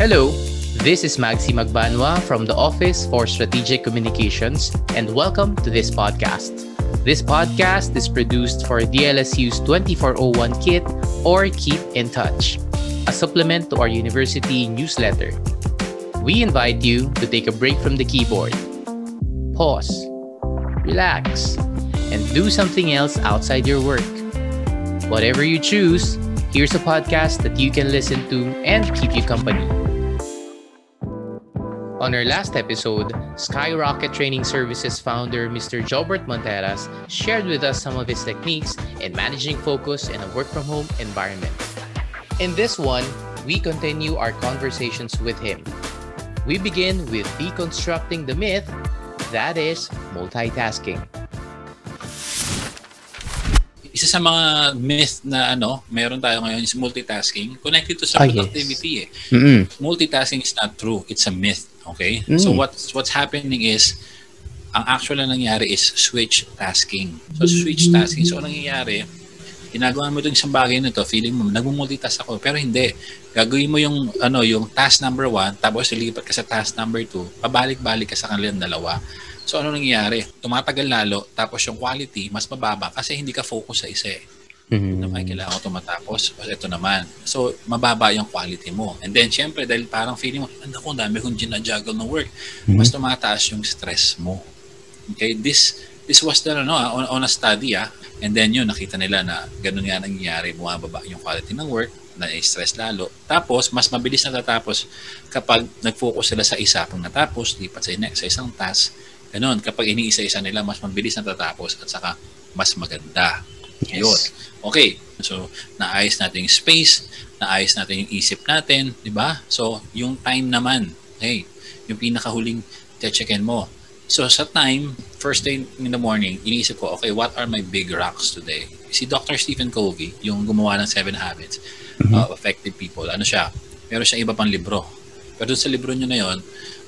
Hello, this is Magsi Magbanwa from the Office for Strategic Communications, and welcome to this podcast. This podcast is produced for DLSU's 2401 Kit or Keep in Touch, a supplement to our university newsletter. We invite you to take a break from the keyboard, pause, relax, and do something else outside your work. Whatever you choose, here's a podcast that you can listen to and keep you company. On our last episode, Skyrocket Training Services founder Mr. Jobert Monteras shared with us some of his techniques in managing focus in a work from home environment. In this one, we continue our conversations with him. We begin with deconstructing the myth that is multitasking. Isa sa mga myth na ano, meron tayo ngayon is multitasking. Connected to sa Ah, yes. productivity eh. Mm-mm. Multitasking is not true. It's a myth. Okay? Mm. So what's what's happening is ang actual na nangyari is switch tasking. So switch tasking. So nangyayari? Ginagawa mo itong isang bagay na to, feeling mo, nagmumultitask ako. Pero hindi. Gagawin mo yung, ano, yung task number one, tapos lilipat ka sa task number two, pabalik-balik ka sa kanilang dalawa. So ano nangyayari? Tumatagal lalo, tapos yung quality mas mababa kasi hindi ka focus sa isa eh. Mhm. na may kailangan ko tumatapos. O ito naman. So, mababa yung quality mo. And then, syempre, dahil parang feeling mo, ano ko, dami kong ginajuggle ng work. Mas tumataas yung stress mo. Okay? This this was done ano, on, on a study. Ah. And then yun, nakita nila na ganun nga nangyayari. Bumababa yung quality ng work na-stress lalo. Tapos, mas mabilis natatapos kapag nag-focus sila sa isa. Pag natapos, lipat sa, ina- sa isang task. Ganun, kapag iniisa-isa nila, mas mabilis natatapos at saka mas maganda. Yes. Yun. Okay. So, naayos natin yung space, naayos natin yung isip natin, di ba? So, yung time naman, hey, yung pinakahuling checkin mo. So, sa time, first thing in the morning, iniisip ko, okay, what are my big rocks today? Si Dr. Stephen Covey, yung gumawa ng Seven Habits of Effective People, ano siya? Meron siya iba pang libro. Pero sa libro niya na yon,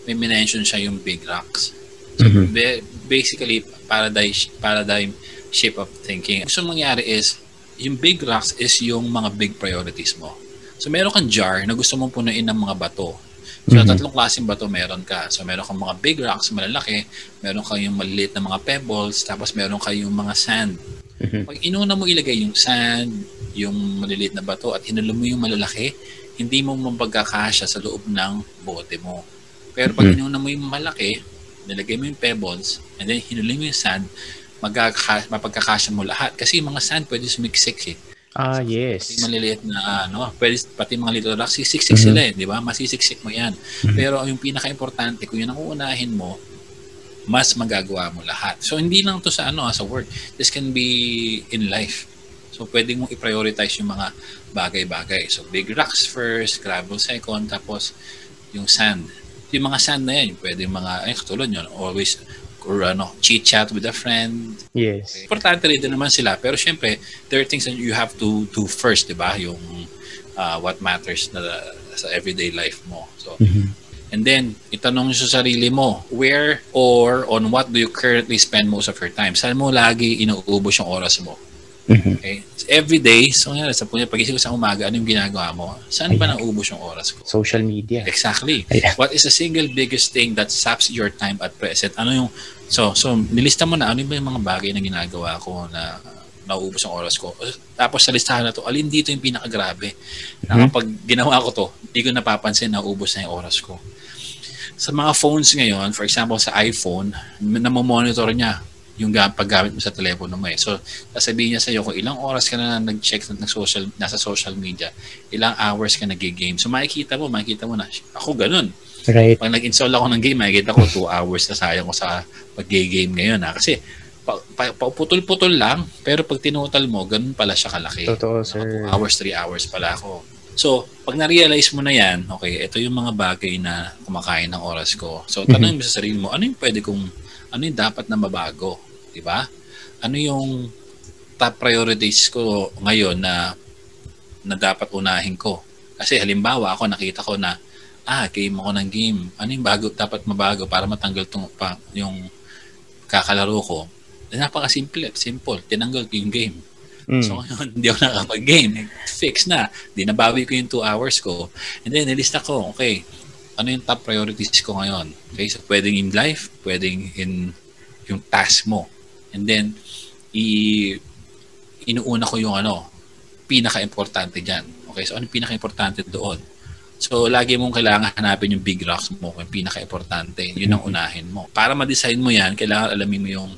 may mention siya yung big rocks. So, Mhm. ba- basically, paradigm, paradigm shift of thinking. Gusto mangyari is, yung big rocks is yung mga big priorities mo. So, meron kang jar na gusto mong punuin ng mga bato. So, Mhm. tatlong klaseng bato meron ka. So, meron kang mga big rocks, malalaki. Meron kang yung maliliit na mga pebbles. Tapos, meron kayong mga sand. Mhm. Pag inuna mo ilagay yung sand, yung maliliit na bato, at hinalo mo yung malalaki, hindi mo mapagkakasya sa loob ng bote mo. Pero pag Mhm. inuna mo yung malaki, nilagay mo yung pebbles, and then hinuli mo yung sand, magkaka- mapagkakasya mo lahat. Kasi yung mga sand pwede sumiksik eh. Ah, Pati yes. maliliit na ano, pwede, pati mga little rocks, sisiksik Mhm. sila eh, di ba? Masisiksik mo yan. Mhm. Pero yung pinaka-importante, kung yun ang uunahin mo, mas magagawa mo lahat. So, hindi lang to sa ano, ah, sa work. This can be in life. So, pwede mong i-prioritize yung mga bagay-bagay. So, big rocks first, gravel second, tapos yung sand. Yung mga sand na yan, pwede yung mga, ay, katulad yun, always, or ano, chit-chat with a friend, Yes. Importante rin din naman sila. Pero syempre, there are things that you have to do first, di ba? Yung uh, what matters na sa everyday life mo. So, Mhm. and then, itanong sa sarili mo, where or on what do you currently spend most of your time? Saan mo lagi inuubos yung oras mo? Mhm. Okay? Every day, so nga, sa punya, pagising ko sa umaga, ano yung ginagawa mo? Saan ba naubos yung oras ko? Social media. Exactly. Ayan. What is the single biggest thing that saps your time at present? Ano yung So, so nilista mo na ano ba yung mga bagay na ginagawa ko na nauubos ang oras ko. Tapos sa listahan na to, alin dito yung pinakagrabe? Na Mhm. kapag ginawa ko to, hindi ko napapansin na ubos na yung oras ko. Sa mga phones ngayon, for example sa iPhone, namomonitor niya yung ga- paggamit mo sa telepono mo eh. So, sasabihin niya sa iyo kung ilang oras ka na nag-check ng social, nasa social media, ilang hours ka nag-game. So, makikita mo, makikita mo na, ako ganun. Right. Pag nag-install ako ng game, makikita ko 2 hours na sayang ko sa pag-game ngayon. Ha? Kasi pa, pa, pauputol-putol lang, pero pag tinutal mo, ganun pala siya kalaki. Totoo, sir. 2 hours, 3 hours pala ako. So, pag na-realize mo na yan, okay, ito yung mga bagay na kumakain ng oras ko. So, tanongin mo sa sarili mo, ano yung pwede kong, ano yung dapat na mabago? Di ba? Ano yung top priorities ko ngayon na na dapat unahin ko? Kasi halimbawa, ako nakita ko na ah, game ako ng game. Ano yung bago, dapat mabago para matanggal tong, pa, yung kakalaro ko? Napaka-simple, simple. Tinanggal ko yung game. Mm. So ngayon, hindi ako nakapag-game. Fix na. Di nabawi ko yung 2 hours ko. And then, nilista ko, okay, ano yung top priorities ko ngayon? Okay, so pwedeng in life, pwedeng in yung task mo. And then, i inuuna ko yung ano, pinaka-importante dyan. Okay, so ano pinaka-importante doon? So, lagi mong kailangan hanapin yung big rocks mo, yung pinaka-importante. Yun ang mm-hmm. unahin mo. Para ma-design mo yan, kailangan alamin mo yung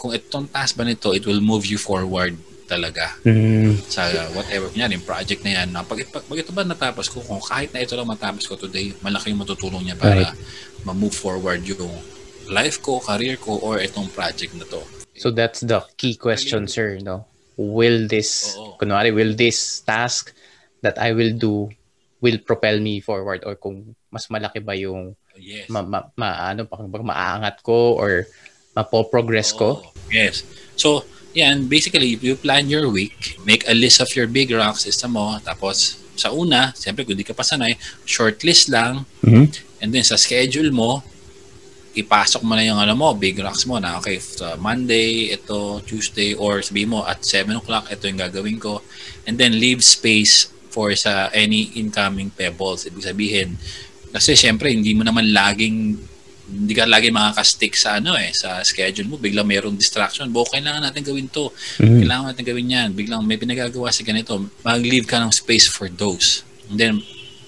kung itong task ba nito, it will move you forward talaga mm. sa whatever yan, yung project na yan. Na pag, pag, pag ito ba natapos ko, kung kahit na ito lang matapos ko today, malaki yung matutulong niya para right. ma-move forward yung life ko, career ko, or itong project na to. So that's the key question, sir. No? Will this, Oo. kunwari, will this task that I will do will propel me forward or kung mas malaki ba yung yes. ma, ma, ma ano pag maaangat ko or mapo-progress ko? Yes. So, yan, basically, if you plan your week, make a list of your big rocks, isa mo, tapos sa una, siyempre kung di ka pa sanay, short list lang, mm-hmm. and then sa schedule mo, ipasok mo na yung ano mo, big rocks mo na, okay, sa Monday, ito, Tuesday, or sabi mo, at 7 o'clock, ito yung gagawin ko, and then leave space for sa any incoming pebbles. Ibig sabihin, kasi syempre, hindi mo naman laging hindi ka lagi makaka-stick sa ano eh, sa schedule mo. Biglang mayroong distraction. Bo, kailangan natin gawin to. Mm-hmm. Kailangan natin gawin yan. Biglang may pinagagawa si ganito. Mag-leave ka ng space for those. And then,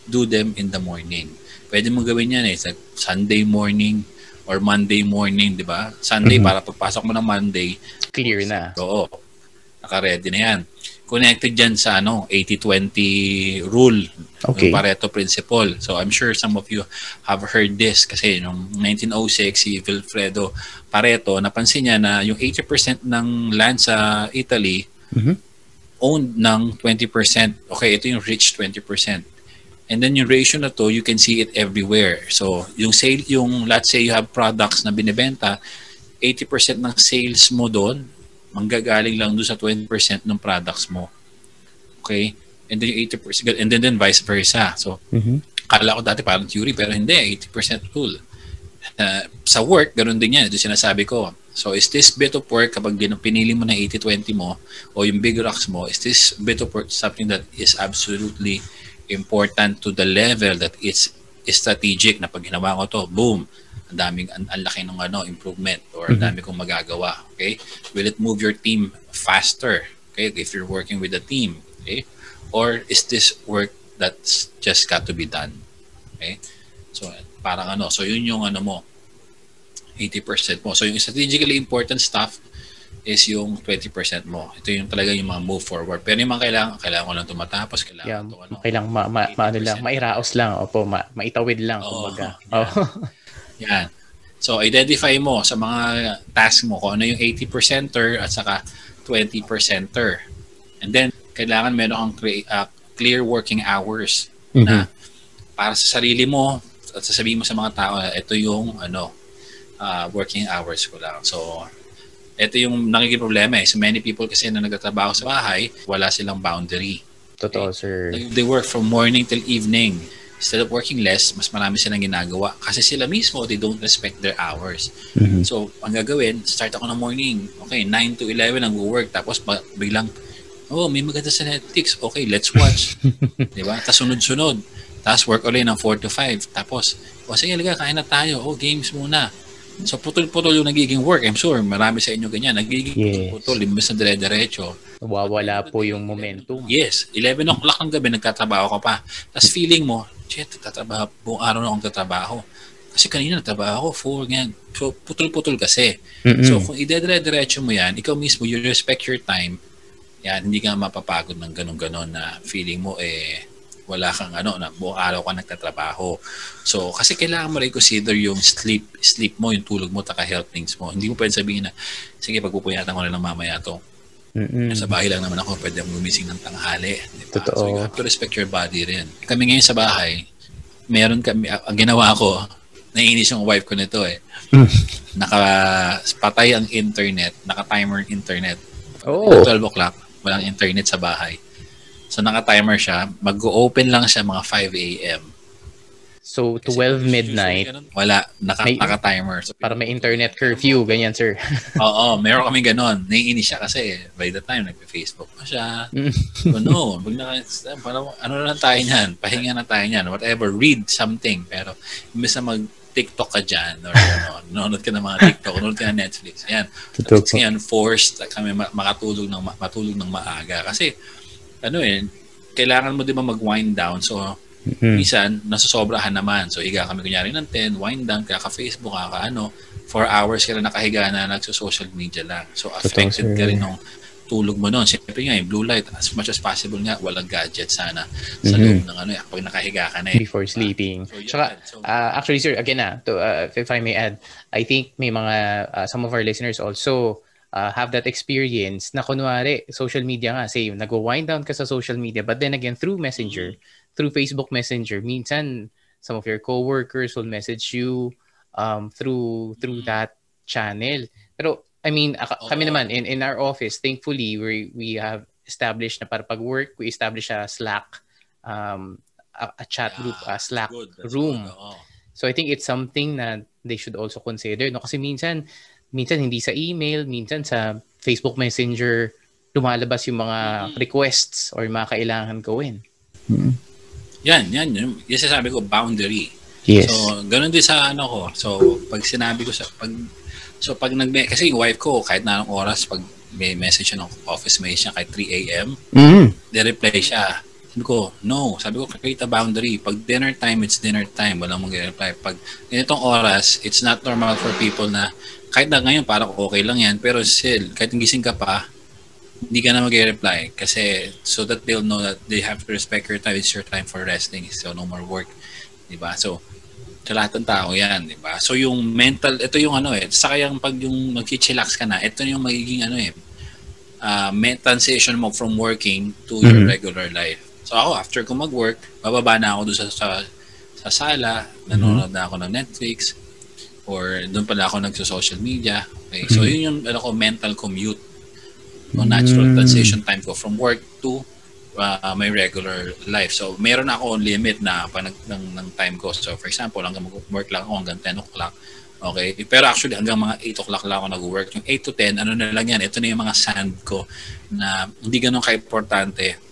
do them in the morning. Pwede mo gawin yan eh, sa Sunday morning or Monday morning, di ba? Sunday, mm-hmm. para pagpasok mo ng Monday. Clear na. Oo. Naka-ready na yan connected dyan sa ano 80-20 rule okay. yung Pareto principle so I'm sure some of you have heard this kasi nung 1906 si Vilfredo Pareto napansin niya na yung 80% ng land sa Italy mm-hmm. owned ng 20% okay ito yung rich 20% and then yung ratio na to you can see it everywhere so yung sale yung let's say you have products na binebenta 80% ng sales mo doon manggagaling lang doon sa 20% ng products mo. Okay? And then yung 80%, and then, then vice versa. So, mm-hmm. kala ko dati parang theory, pero hindi, 80% rule. Uh, sa work, ganun din yan. Ito sinasabi ko. So, is this bit of work, kapag pinili mo na 80-20 mo, o yung big rocks mo, is this bit of work something that is absolutely important to the level that it's strategic na pag ginawa ko to, boom, ang daming ang, ang laki ng ano improvement or ang mm-hmm. dami kong magagawa okay? Will it move your team faster okay if you're working with a team okay? Or is this work that's just got to be done okay? So parang ano so yun yung ano mo 80% mo. So yung strategically important stuff is yung 20% mo. Ito yung talaga yung mga move forward. Pero yung mga kailangan, kailangan ko lang tumatapos, kailangan yeah, to, ano, kailangan ma, ma, ma, ano lang, mairaos lang, opo, ma, maitawid lang, oh, kumbaga. Yeah. Oh. Yan. So, identify mo sa mga task mo kung ano yung 80%er at saka 20%er. And then, kailangan meron kang cre- uh, clear working hours mm-hmm. na para sa sarili mo at sasabihin mo sa mga tao ito yung ano uh, working hours ko lang. So, ito yung nagiging problema eh. So many people kasi na nagtatrabaho sa bahay, wala silang boundary. Totoo, okay? sir. They work from morning till evening instead of working less, mas marami silang ginagawa. Kasi sila mismo, they don't respect their hours. Mm-hmm. So, ang gagawin, start ako ng morning. Okay, 9 to 11 ang work. Tapos biglang, oh, may maganda sa Netflix. Okay, let's watch. di ba? Tapos sunod-sunod. Tapos work ulit ng 4 to 5. Tapos, o oh, sige, liga, kain na tayo. Oh, games muna. So, putol-putol yung nagiging work. I'm sure, marami sa inyo ganyan. Nagiging yes. putol, imbes na dire-diretso. Nawawala po yung momentum. Yes. 11 o'clock ng gabi, nagkatrabaho ka pa. Tapos feeling mo, shit, tatrabaho, buong araw na akong tatrabaho. Kasi kanina nagtrabaho ako, 4, ganyan. So, putol-putol kasi. Mm-hmm. So, kung idedire-diretso mo yan, ikaw mismo, you respect your time, yan, hindi ka mapapagod ng ganun-ganon na feeling mo, eh, wala kang ano, na buong araw ka nagtatrabaho. So, kasi kailangan mo rin consider yung sleep, sleep mo, yung tulog mo, taka health things mo. Hindi mo pwede sabihin na, sige, pagpupuyatan ko na lang mamaya to. Mm-mm. Sa bahay lang naman ako, pwede akong gumising ng tanghali. Diba? Totoo. So you have to respect your body rin. Kami ngayon sa bahay, meron kami, ang ginawa ko, naiinis yung wife ko nito eh. Mm. Nakapatay ang internet, naka-timer internet. Oh. 12 o'clock, walang internet sa bahay. So naka-timer siya, mag-open lang siya mga 5 a.m. So, Kasi 12 usually midnight, ganun, wala, naka, May- naka-timer. So, para may internet curfew, ganyan, sir. Oo, meron kami ganon. Naiinis siya kasi by the time nagpe-Facebook pa siya. So, no, pag naka, parang, ano na lang tayo niyan, pahinga na tayo niyan, whatever, read something. Pero, imbes na mag TikTok ka dyan, or ano, nanonood ka ng mga TikTok, nanonood ka ng Netflix. Yan. Totoo Kasi ngayon, forced kami ma- makatulog ng, ma- matulog ng maaga. Kasi, ano eh, kailangan mo di ba mag-wind down. So, Mm. minsan, nasosobrahan naman. So, higa kami kunyari ng 10, wind down, kaka-Facebook, kaka-ano, 4 hours ka na nakahiga na nagso-social media lang. So, affected sir. ka rin ng tulog mo noon. Siyempre nga, yung blue light, as much as possible nga, walang gadget sana sa Mhm. loob ng ano, eh, pag nakahiga ka na eh. Before sleeping. So, yan. So, uh, actually, sir, again na, to, uh, if I may add, I think may mga, uh, some of our listeners also uh, have that experience na kunwari, social media nga, say, nag-wind down ka sa social media, but then again, through Messenger, through Facebook Messenger, minsan, some of your coworkers will message you um, through through that channel. Pero, I mean, aka- kami naman, in, in our office, thankfully, we, we have established na para pag-work, we establish a Slack, um, a, a chat group, a Slack room. So I think it's something na they should also consider no? Kasi minsan minsan hindi sa email, minsan sa Facebook Messenger lumalabas yung mga Mm-hmm. requests or yung mga kailangan gawin. Yan, yan. Yung, yung sinasabi ko, boundary. Yes. So, ganun din sa ano ko. So, pag sinabi ko sa pag So pag nag kasi yung wife ko kahit na anong oras pag may message siya ng office mate siya kahit 3 AM, mm. de-reply siya. Sabi ko, no. Sabi ko, create a boundary. Pag dinner time, it's dinner time. Walang mag-reply. Pag ganitong oras, it's not normal for people na kahit na ngayon parang okay lang yan, pero still, kahit gising ka pa, hindi ka na mag-reply kasi so that they'll know that they have to respect your time. It's your time for resting. So no more work. Diba? So, sa lahat ng tao yan, di ba? So yung mental, ito yung ano eh, saka yung pag yung mag-chillax ka na, ito yung magiging ano eh, uh, transition mo from working to your Mhm. regular life. So ako, after ko mag-work, bababa na ako doon sa, sa, sa sala, nanonood na ako ng Netflix, or doon pala ako nagso-social media. Okay? So Mhm. yun yung ano ko, mental commute o natural Mm. transition time ko from work to uh, my regular life. So, meron ako limit na pa ng, ng, ng time ko. So, for example, hanggang mag-work lang ako hanggang 10 o'clock. Okay? Pero actually, hanggang mga 8 o'clock lang ako nag-work. Yung 8 to 10, ano na lang yan, ito na yung mga sand ko na hindi ganun ka-importante.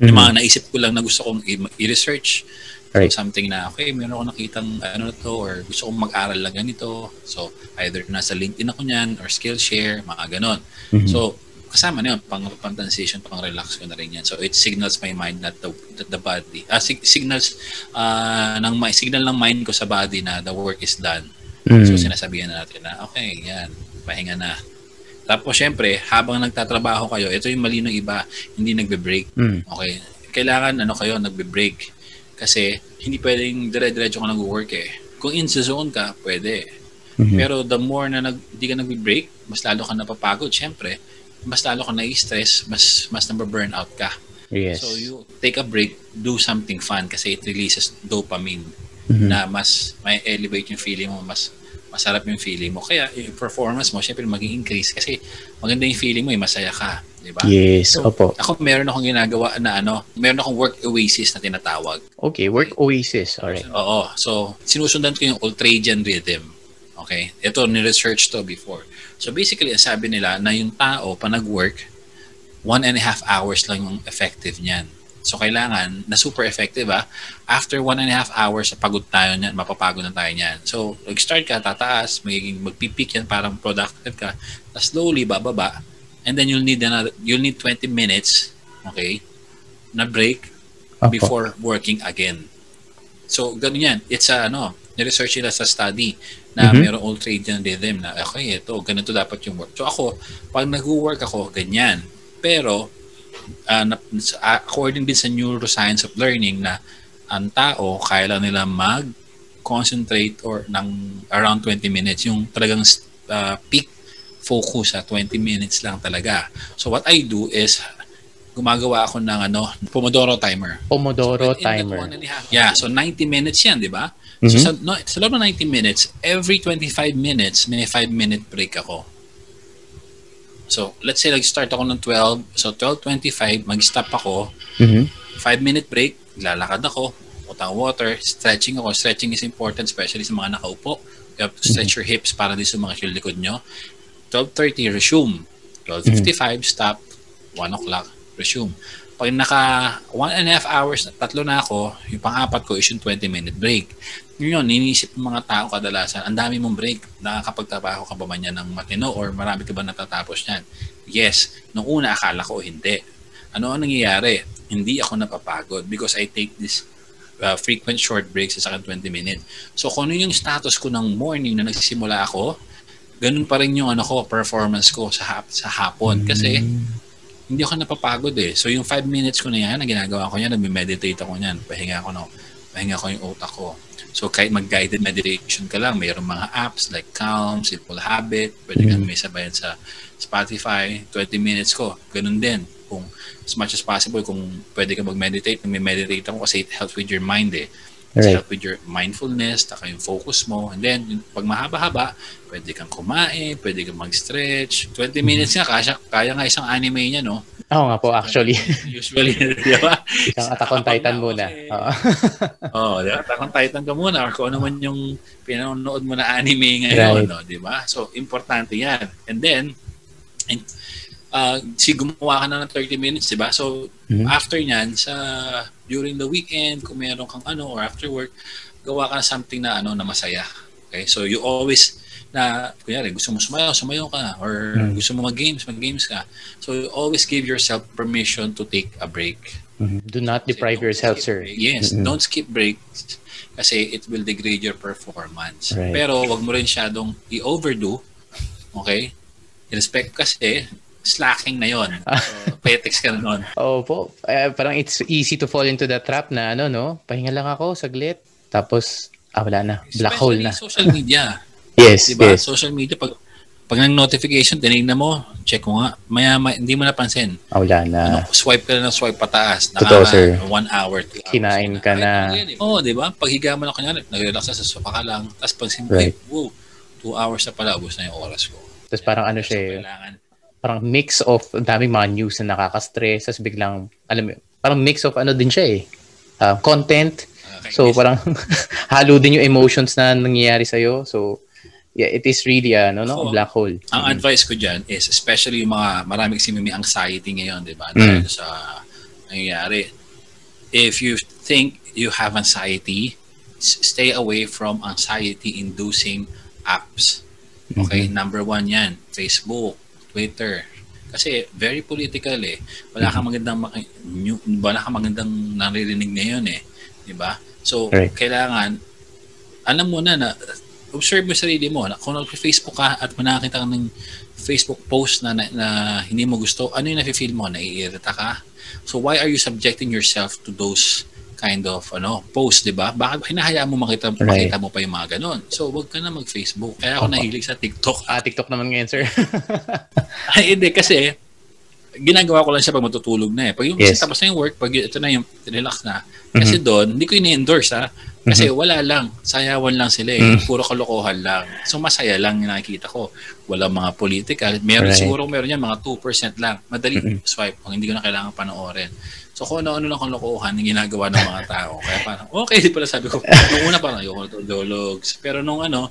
Yung mga naisip ko lang na gusto kong i-research. Right. Something na, okay, meron ako nakitang ano na to, or gusto kong mag-aral lang ganito. So, either nasa LinkedIn ako niyan, or Skillshare, mga ganon. Mhm. So, kasama na yun, pang, pang transition, pang relax ko na rin yan. So, it signals my mind that the, that the body, ah, sig- signals, ah, ng, my, signal ng mind ko sa body na the work is done. Mm. So, sinasabihan na natin na, okay, yan, pahinga na. Tapos, syempre, habang nagtatrabaho kayo, ito yung mali ng iba, hindi nagbe-break. Mm. Okay? Kailangan, ano kayo, nagbe-break. Kasi, hindi pwedeng dire-diretso ka nag-work eh. Kung in zone ka, pwede. Mhm. Pero the more na nag, di ka nagbe-break, mas lalo ka napapagod, syempre. Mas lalo ka na-stress, mas, mas nababurn out ka. yes. So you take a break, do something fun kasi it releases dopamine Mhm. na mas may elevate yung feeling mo, mas masarap yung feeling mo. Kaya yung performance mo, syempre maging increase kasi maganda yung feeling mo, eh, masaya ka. Di ba? Yes, So, opo. Ako meron akong ginagawa na ano, meron akong work oasis na tinatawag. Okay, work oasis. Alright. Oo. So, sinusundan ko yung ultradian rhythm. Okay? Ito, ni-research to before. So, basically, sabi nila na yung tao, pa nag-work, one and a half hours lang yung effective niyan. So, kailangan, na super effective ah, after one and a half hours, pagod tayo niyan, mapapagod na tayo niyan. So, nag-start ka, tataas, magiging magpipik yan, parang productive ka, tapos slowly, bababa, and then you'll need another, you'll need 20 minutes, okay, na break, Opo. before working again. So, ganun yan. It's a, ano, niresearch nila sa study na Mhm. mayroong ultradian rhythm na, okay, ito, ganito dapat yung work. So, ako, pag nag-work ako, ganyan. Pero, ah, na, sa- according din sa neuroscience of learning na ang tao, kaya lang nila mag-concentrate or ng around 20 minutes, yung talagang ah, peak focus sa 20 minutes lang talaga. So, what I do is, gumagawa ako ng ano, Pomodoro timer. Pomodoro that timer. one and a half- Yeah, so 90 minutes yan, di ba? Mhm. So sa, no, sa loob ng 90 minutes, every 25 minutes, may 5 minute break ako. So, let's say nag-start ako ng 12, so 12.25, mag-stop ako, Mhm. 5 minute break, lalakad ako, akong water, stretching ako. Stretching is important, especially sa mga nakaupo. You have to stretch your hips para din sa mga likod nyo. 12.30, resume. 12.55, stop. 1 o'clock, resume. Pag naka 1 and a half hours, tatlo na ako, yung pang-apat ko is yung 20-minute break. Yun yun, ninisip ng mga tao kadalasan, ang dami mong break, nakakapagtrabaho ka ba man yan ng matino or marami ka ba natatapos yan? Yes, nung una akala ko hindi. Ano ang nangyayari? Hindi ako napapagod because I take this uh, frequent short breaks sa akin 20 minutes. So kung ano yung status ko ng morning na nagsisimula ako, ganun pa rin yung ano ko, performance ko sa, sa hapon. Kasi hindi ako napapagod eh. So yung 5 minutes ko na yan, na ginagawa ko yan, nag-meditate ako yan, pahinga ko no, pahinga ko yung utak ko. So kahit mag-guided meditation ka lang, mayroong mga apps like Calm, Simple Habit, pwede kang may sabayan sa Spotify, 20 minutes ko, ganun din. Kung as much as possible, kung pwede ka mag-meditate, may meditate ako kasi it helps with your mind eh. Right. helps with your mindfulness, taka yung focus mo. And then, pag mahaba-haba, pwede kang kumain, pwede kang mag-stretch. 20 minutes nga, kaya, kaya nga isang anime niya, no? Oo nga po, actually. Usually, di ba? Isang Attack on Titan muna. Oo. Oo, di ba? Attack on Titan ka muna or kung ano man yung pinanonood mo na anime ngayon, Right. no, di ba? So, importante yan. And then, and, uh, si gumawa ka na ng 30 minutes, di ba? So, Mhm. after nyan, sa during the weekend, kung meron kang ano, or after work, gawa ka ng something na ano na masaya. Okay? So, you always na, kunyari, gusto mo sumayaw, sumayaw ka. Or Mm. gusto mo mag-games, mag-games ka. So, you always give yourself permission to take a break. Mhm. Do not Kasi deprive don't yourself, sir. break. Yes, Mm-mm. don't skip breaks kasi it will degrade your performance. Right. Pero wag mo rin syadong i-overdo. Okay? Respect kasi slacking na yon. So, petex ka na nun. Oo po. Eh, parang it's easy to fall into the trap na ano, no? Pahinga lang ako, saglit. Tapos, ah, wala na. Black hole na. Especially social media. Yes, diba? yes. Social media, pag pag nang notification, tinignan mo, check mo nga, maya, maya hindi mo napansin. Ah, wala na. Ano, swipe ka na ng swipe pataas. Totoo, sir. One hour, two hours. Kinain ka na. Oo, oh, di ba? Paghiga mo na kanyari, nag-relax ka sa sofa ka lang. Tapos pag Right. right. wow, two hours na pala, ubos na yung oras ko. Tapos parang ano So, siya eh, kailangan. Parang mix of daming mga news na nakaka-stress, tapos biglang, alam mo, parang mix of ano din siya eh, ah, content. uh, So parang halo din yung emotions na nangyayari sa'yo. So, yeah, it is really ano, no, So, black hole. Ang advice ko dyan is, especially yung mga marami kasi may anxiety ngayon, di ba? Mm. Dahil sa nangyayari. If you think you have anxiety, stay away from anxiety-inducing apps. Okay, number one yan, Facebook, Twitter. Kasi very political eh. Wala kang magandang maki- new, wala kang magandang naririnig ngayon eh. 'Di ba? So, Right. kailangan alam mo na na observe mo sarili mo na kung nag-Facebook ka at may nakakita ka ng Facebook post na, na, na hindi mo gusto, ano yung nafe-feel mo? Naiirita ka? So why are you subjecting yourself to those kind of ano post, 'di ba? Bakit hinahayaan mo makita Right. makita mo pa yung mga ganun? So wag ka na mag-Facebook. Kaya ako Opo. nahilig sa TikTok. Ah, TikTok naman ngayon, sir. Ay, hindi kasi ginagawa ko lang siya pag matutulog na eh. Pag yung Yes. kasi tapos na yung work, pag ito na yung relax na. Kasi doon, hindi ko ini-endorse ha. Kasi wala lang. Sayawan lang sila eh. Mhm. Puro kalokohan lang. So masaya lang yung nakikita ko. Walang mga political. Meron Right. siguro meron yan, mga 2% lang. Madali Mhm. swipe kung hindi ko na kailangan panoorin. So kung ano-ano lang kalokohan yung ginagawa ng mga tao. Kaya parang, okay, di pala sabi ko. Nung una parang ayoko na dologs. Pero nung ano,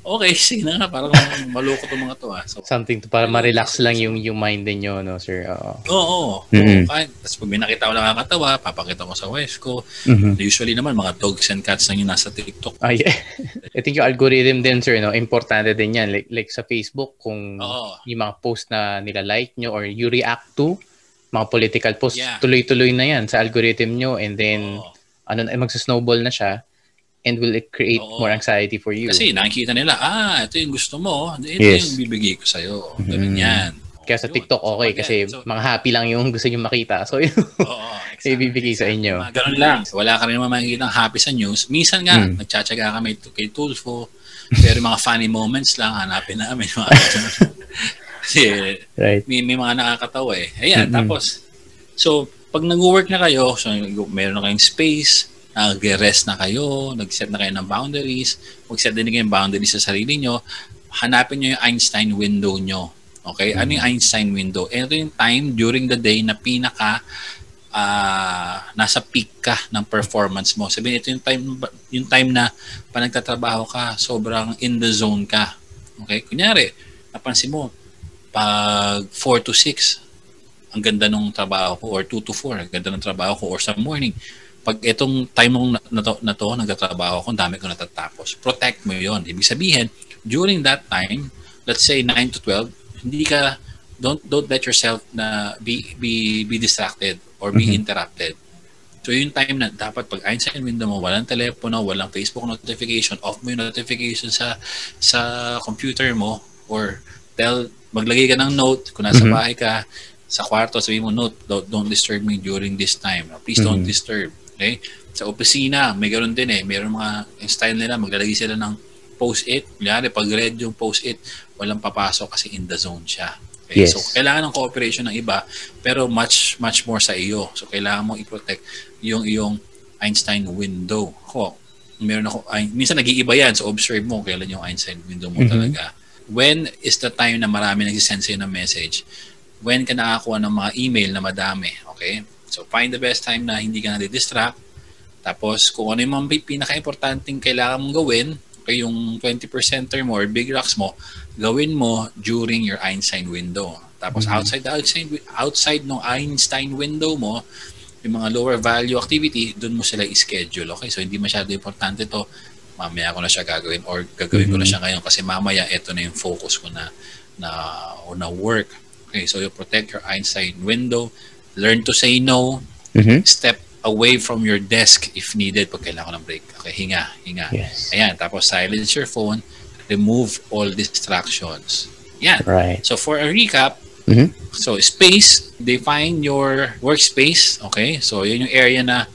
okay, sige na nga. Parang maloko tong mga to ah. So, Something to para ma-relax lang yung yung mind ninyo, no, sir? Oo. Oo. oo. Mhm. Kahit, tapos pag may nakita ko nakakatawa, papakita ko sa wife ko. Mhm. Usually naman, mga dogs and cats lang yung nasa TikTok. Ah, yeah. I think yung algorithm din, sir, no, importante din yan. Like, like sa Facebook, kung Oo. yung mga post na nila-like nyo or you react to, mga political posts, Yeah. tuloy-tuloy na yan sa algorithm nyo and then, Oo. ano na, magsa-snowball na siya and will it create Oo. more anxiety for you. Kasi nakikita nila, ah, ito yung gusto mo. Ito Yes. yung bibigay ko sa'yo. Ganun Mhm. yan. Kaya sa Yun. TikTok, okay, So, kasi so, mga happy lang yung gusto nyo makita. So, yun, Oo, exactly. ibibigay sa inyo. Ganun lang. Wala ka rin naman makikita happy sa news. Minsan nga, Mm. nagtsatsaga kami to- kay Tulfo. Pero mga funny moments lang, hanapin namin. Mga Kasi Right. may, may mga nakakatawa eh. Ayan, Mhm. tapos, so, pag nag-work na kayo, so, meron na kayong space, nag-rest na kayo, nag-set na kayo ng boundaries, mag-set din kayo ng boundaries sa sarili nyo, hanapin nyo yung Einstein window nyo. Okay? Ano yung Einstein window? Ito yung time during the day na pinaka uh, nasa peak ka ng performance mo. Sabihin ito yung time yung time na pa nagtatrabaho ka, sobrang in the zone ka. Okay? Kunyari, napansin mo pag 4 to 6 ang ganda ng trabaho ko or 2 to 4 ang ganda ng trabaho ko or sa morning pag itong time mong na to, na to nagtatrabaho ko, ang dami ko natatapos. Protect mo yon Ibig sabihin, during that time, let's say 9 to 12, hindi ka don't don't let yourself na be be be distracted or be mm-hmm. interrupted. So yung time na dapat pag Einstein window mo, walang telepono, walang Facebook notification, off mo yung notification sa sa computer mo or tell maglagay ka ng note kung nasa mm-hmm. bahay ka sa kwarto, sabi mo note, don't, don't disturb me during this time. Please mm-hmm. don't disturb. Okay? Sa opisina, may ganoon din eh. Meron mga style nila, maglalagay sila ng post-it. Kunyari, pag red yung post-it, walang papasok kasi in the zone siya. Okay? Yes. So, kailangan ng cooperation ng iba, pero much, much more sa iyo. So, kailangan mo i-protect yung iyong Einstein window. Ako, meron ako, ay, minsan nag-iiba yan. So, observe mo kailan yung Einstein window mo mm-hmm. talaga. When is the time na marami nagsisend sa'yo ng message? When ka nakakuha ng mga email na madami? Okay? So, find the best time na hindi ka na-distract. Tapos, kung ano yung mga pinaka-importanting kailangan mong gawin, okay, yung 20% mo or big rocks mo, gawin mo during your Einstein window. Tapos mm-hmm. outside the outside outside ng Einstein window mo, yung mga lower value activity, doon mo sila i-schedule. Okay? So hindi masyado importante to. Mamaya ko na siya gagawin or gagawin mm-hmm. ko na mm-hmm. siya ngayon kasi mamaya ito na yung focus ko na na o na work. Okay, so you protect your Einstein window, learn to say no, mm-hmm. step away from your desk if needed pag kailangan ng break. Okay, hinga, hinga. Yes. Ayan, tapos silence your phone, remove all distractions. Yeah. Right. So for a recap, mm-hmm. so space, define your workspace. Okay? So yun yung area na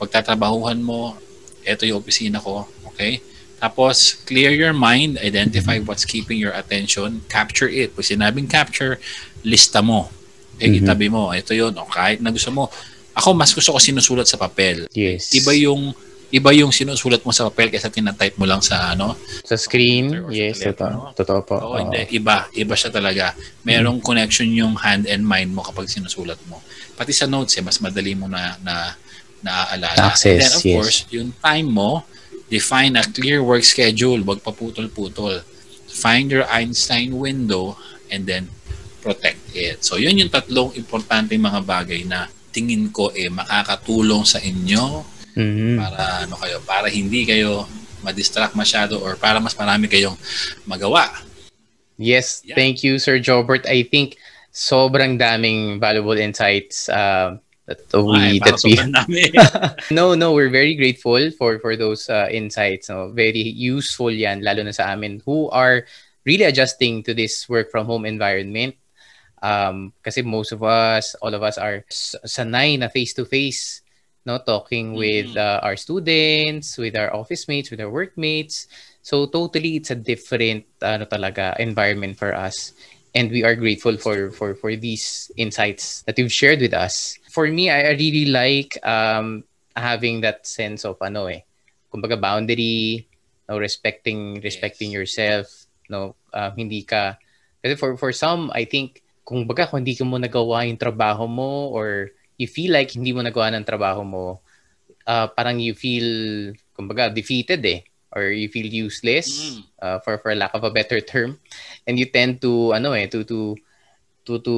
pagtatrabahuhan mo, ito yung opisina ko. Okay? Tapos, clear your mind, identify mm-hmm. what's keeping your attention, capture it. Pag sinabing capture, lista mo. Okay, mm-hmm. itabi mo. Ito yun. O kahit na gusto mo. Ako, mas gusto ko sinusulat sa papel. Yes. Iba yung iba yung sinusulat mo sa papel kaysa tinatype mo lang sa ano sa screen yes totoo totoo po oo, hindi iba iba siya talaga merong mm connection yung hand and mind mo kapag sinusulat mo pati sa notes eh mas madali mo na na naaalala Access, and then of yes. course yung time mo define a clear work schedule wag paputol-putol find your Einstein window and then protect it so yun yung tatlong importanteng mga bagay na tingin ko eh makakatulong sa inyo Mm-hmm. Para ano kayo, para hindi kayo ma-distract masyado or para mas marami kayong magawa. Yes, yeah. thank you Sir Jobert. I think sobrang daming valuable insights uh, that we Ay, that we No, no, we're very grateful for for those uh, insights. No? Very useful 'yan lalo na sa amin who are really adjusting to this work from home environment. Um, kasi most of us, all of us are sanay na face to face no talking with mm-hmm. uh, our students with our office mates with our workmates so totally it's a different ano talaga environment for us and we are grateful for for for these insights that you've shared with us for me i really like um having that sense of ano eh kumbaga boundary no respecting respecting yes. yourself no uh, hindi ka kasi for for some i think kung baga kung hindi ka mo nagawa yung trabaho mo or you feel like hindi mo nagawa ng trabaho mo, uh, parang you feel, kumbaga, defeated eh. Or you feel useless, mm. uh, for, for lack of a better term. And you tend to, ano eh, to, to, to, to,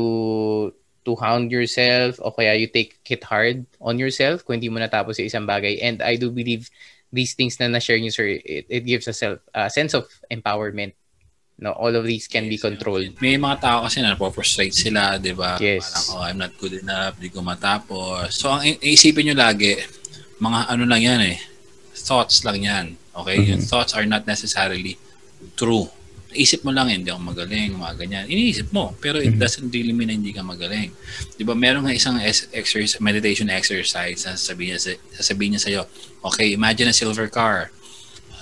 to hound yourself o kaya you take it hard on yourself kung hindi mo natapos sa isang bagay. And I do believe these things na na-share niyo, sir, it, it gives a self, a sense of empowerment No, all of these can yes, be controlled. May mga tao kasi na frustrate sila, 'di ba? Yes. Parang oh, I'm not good enough, di ko matapos. So ang iisipin niyo lagi, mga ano lang 'yan eh. Thoughts lang 'yan. Okay? Mm-hmm. Yung thoughts are not necessarily true. Isip mo lang, hindi ako magaling, mga ganyan. Iniisip mo, pero it mm-hmm. doesn't really mean na hindi ka magaling. Di ba, meron nga isang exercise, meditation exercise na sasabihin niya, sasabihin niya sa'yo, okay, imagine a silver car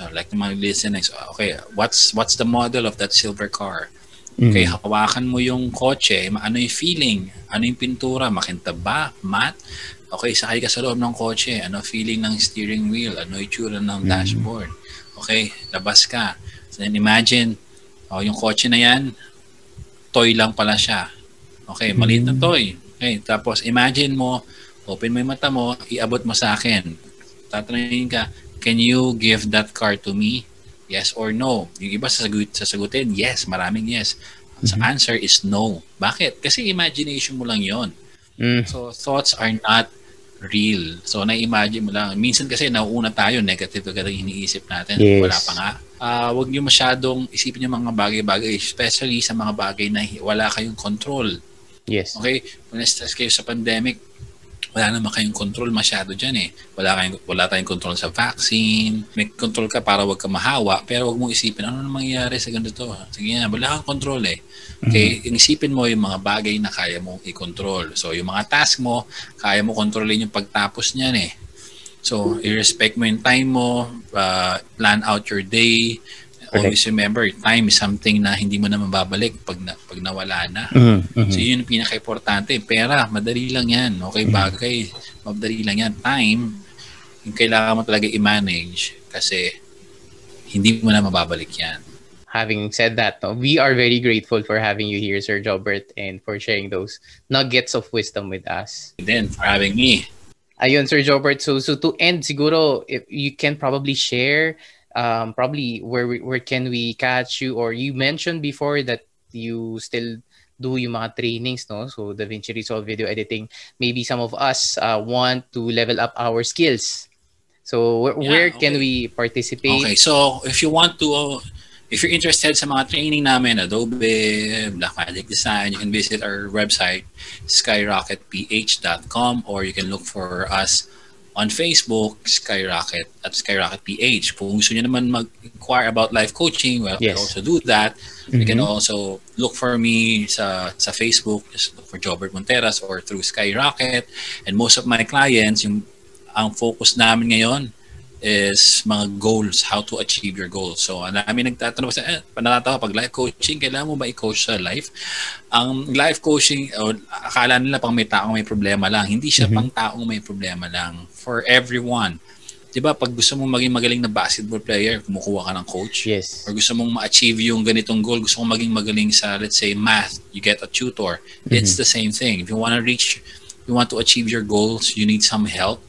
uh, like the mga listening, okay, what's what's the model of that silver car? Okay, mm-hmm. hawakan mo yung kotse, ano yung feeling? Ano yung pintura? Makintab ba? Matte? Okay, sakay ka sa loob ng kotse, ano feeling ng steering wheel? Ano yung tsura ng mm-hmm. dashboard? Okay, labas ka. So then imagine, oh, yung kotse na yan, toy lang pala siya. Okay, maliit na mm-hmm. toy. Okay, tapos imagine mo, open mo yung mata mo, iabot mo sa akin. Tatanungin ka, can you give that car to me? Yes or no? Yung iba sasagut, sasagutin, yes, maraming yes. So Mhm. answer is no. Bakit? Kasi imagination mo lang yon. Mm. So thoughts are not real. So na-imagine mo lang. Minsan kasi nauuna tayo, negative agad ang iniisip natin. Yes. Wala pa nga. Ah, wag niyo masyadong isipin yung mga bagay-bagay, especially sa mga bagay na wala kayong control. Yes. Okay? Kung na-stress kayo sa pandemic, wala naman kayong control masyado dyan eh. Wala, kayong, wala tayong control sa vaccine. May control ka para wag ka mahawa, pero wag mong isipin, ano na mangyayari sa ganito? Sige na, wala kang control eh. Okay? Yung Isipin mo yung mga bagay na kaya mong i-control. So, yung mga task mo, kaya mo kontrolin yung pagtapos niyan eh. So, i-respect mo yung time mo, uh, plan out your day. Always remember, time is something na hindi mo na mababalik pag, na, pag nawala na. Mhm, mhm. So yun yung pinaka-importante. Pera, madali lang yan. Okay, bagay, madali lang yan. Time, yung kailangan mo talaga i-manage kasi hindi mo na mababalik yan. having said that, no, we are very grateful for having you here, Sir Jobert, and for sharing those nuggets of wisdom with us. And then, for having me, Ayun, Sir Jobert. So, so to end, siguro, if you can probably share, um, probably where we, where can we catch you? Or you mentioned before that you still do yung mga trainings, no? So, DaVinci Resolve video editing. Maybe some of us uh, want to level up our skills. So, where, Yeah, where can okay. we participate? Okay, so if you want to, uh, if you're interested sa mga training namin, Adobe, Blackmagic Design, you can visit our website, skyrocketph.com, or you can look for us on Facebook, Skyrocket at Skyrocket PH. Kung gusto niyo naman mag-inquire about life coaching, well, we Yes. also do that. You can Mhm. also look for me sa sa Facebook, just look for Jobert Monteras or through Skyrocket. And most of my clients, yung ang focus namin ngayon is mga goals, how to achieve your goals. So, ang dami nagtatanong sa, eh, panatatawa, pag life coaching, kailangan mo ba i-coach sa life? Ang life coaching, o akala nila pang may taong may problema lang. Hindi siya Mhm. pang taong may problema lang. For everyone. Di ba, pag gusto mong maging magaling na basketball player, kumukuha ka ng coach. Yes. Or gusto mong ma-achieve yung ganitong goal, gusto mong maging magaling sa, let's say, math, you get a tutor. It's the same thing. If you want to reach, you want to achieve your goals, you need some help,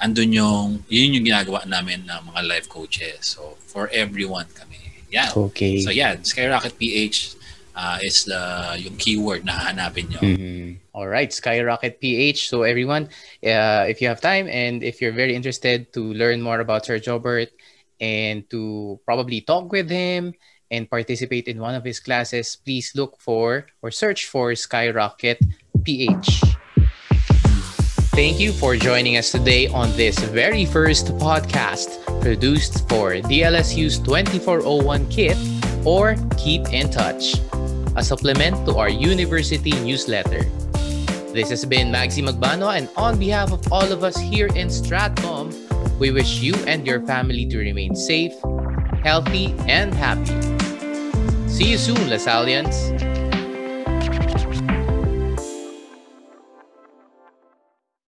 andun yung, yun yung ginagawa namin ng mga life coaches. So, for everyone kami. Yeah. Okay. So, yeah, Skyrocket PH uh, is the, yung keyword na hahanapin nyo. Mhm. All right, Skyrocket PH. So everyone, uh, if you have time and if you're very interested to learn more about Sir Jobert and to probably talk with him and participate in one of his classes, please look for or search for Skyrocket PH. Thank you for joining us today on this very first podcast produced for DLSU's 2401 kit or Keep in Touch, a supplement to our university newsletter. This has been Maxi Magbano, and on behalf of all of us here in Stratcom, we wish you and your family to remain safe, healthy, and happy. See you soon, Lasallians!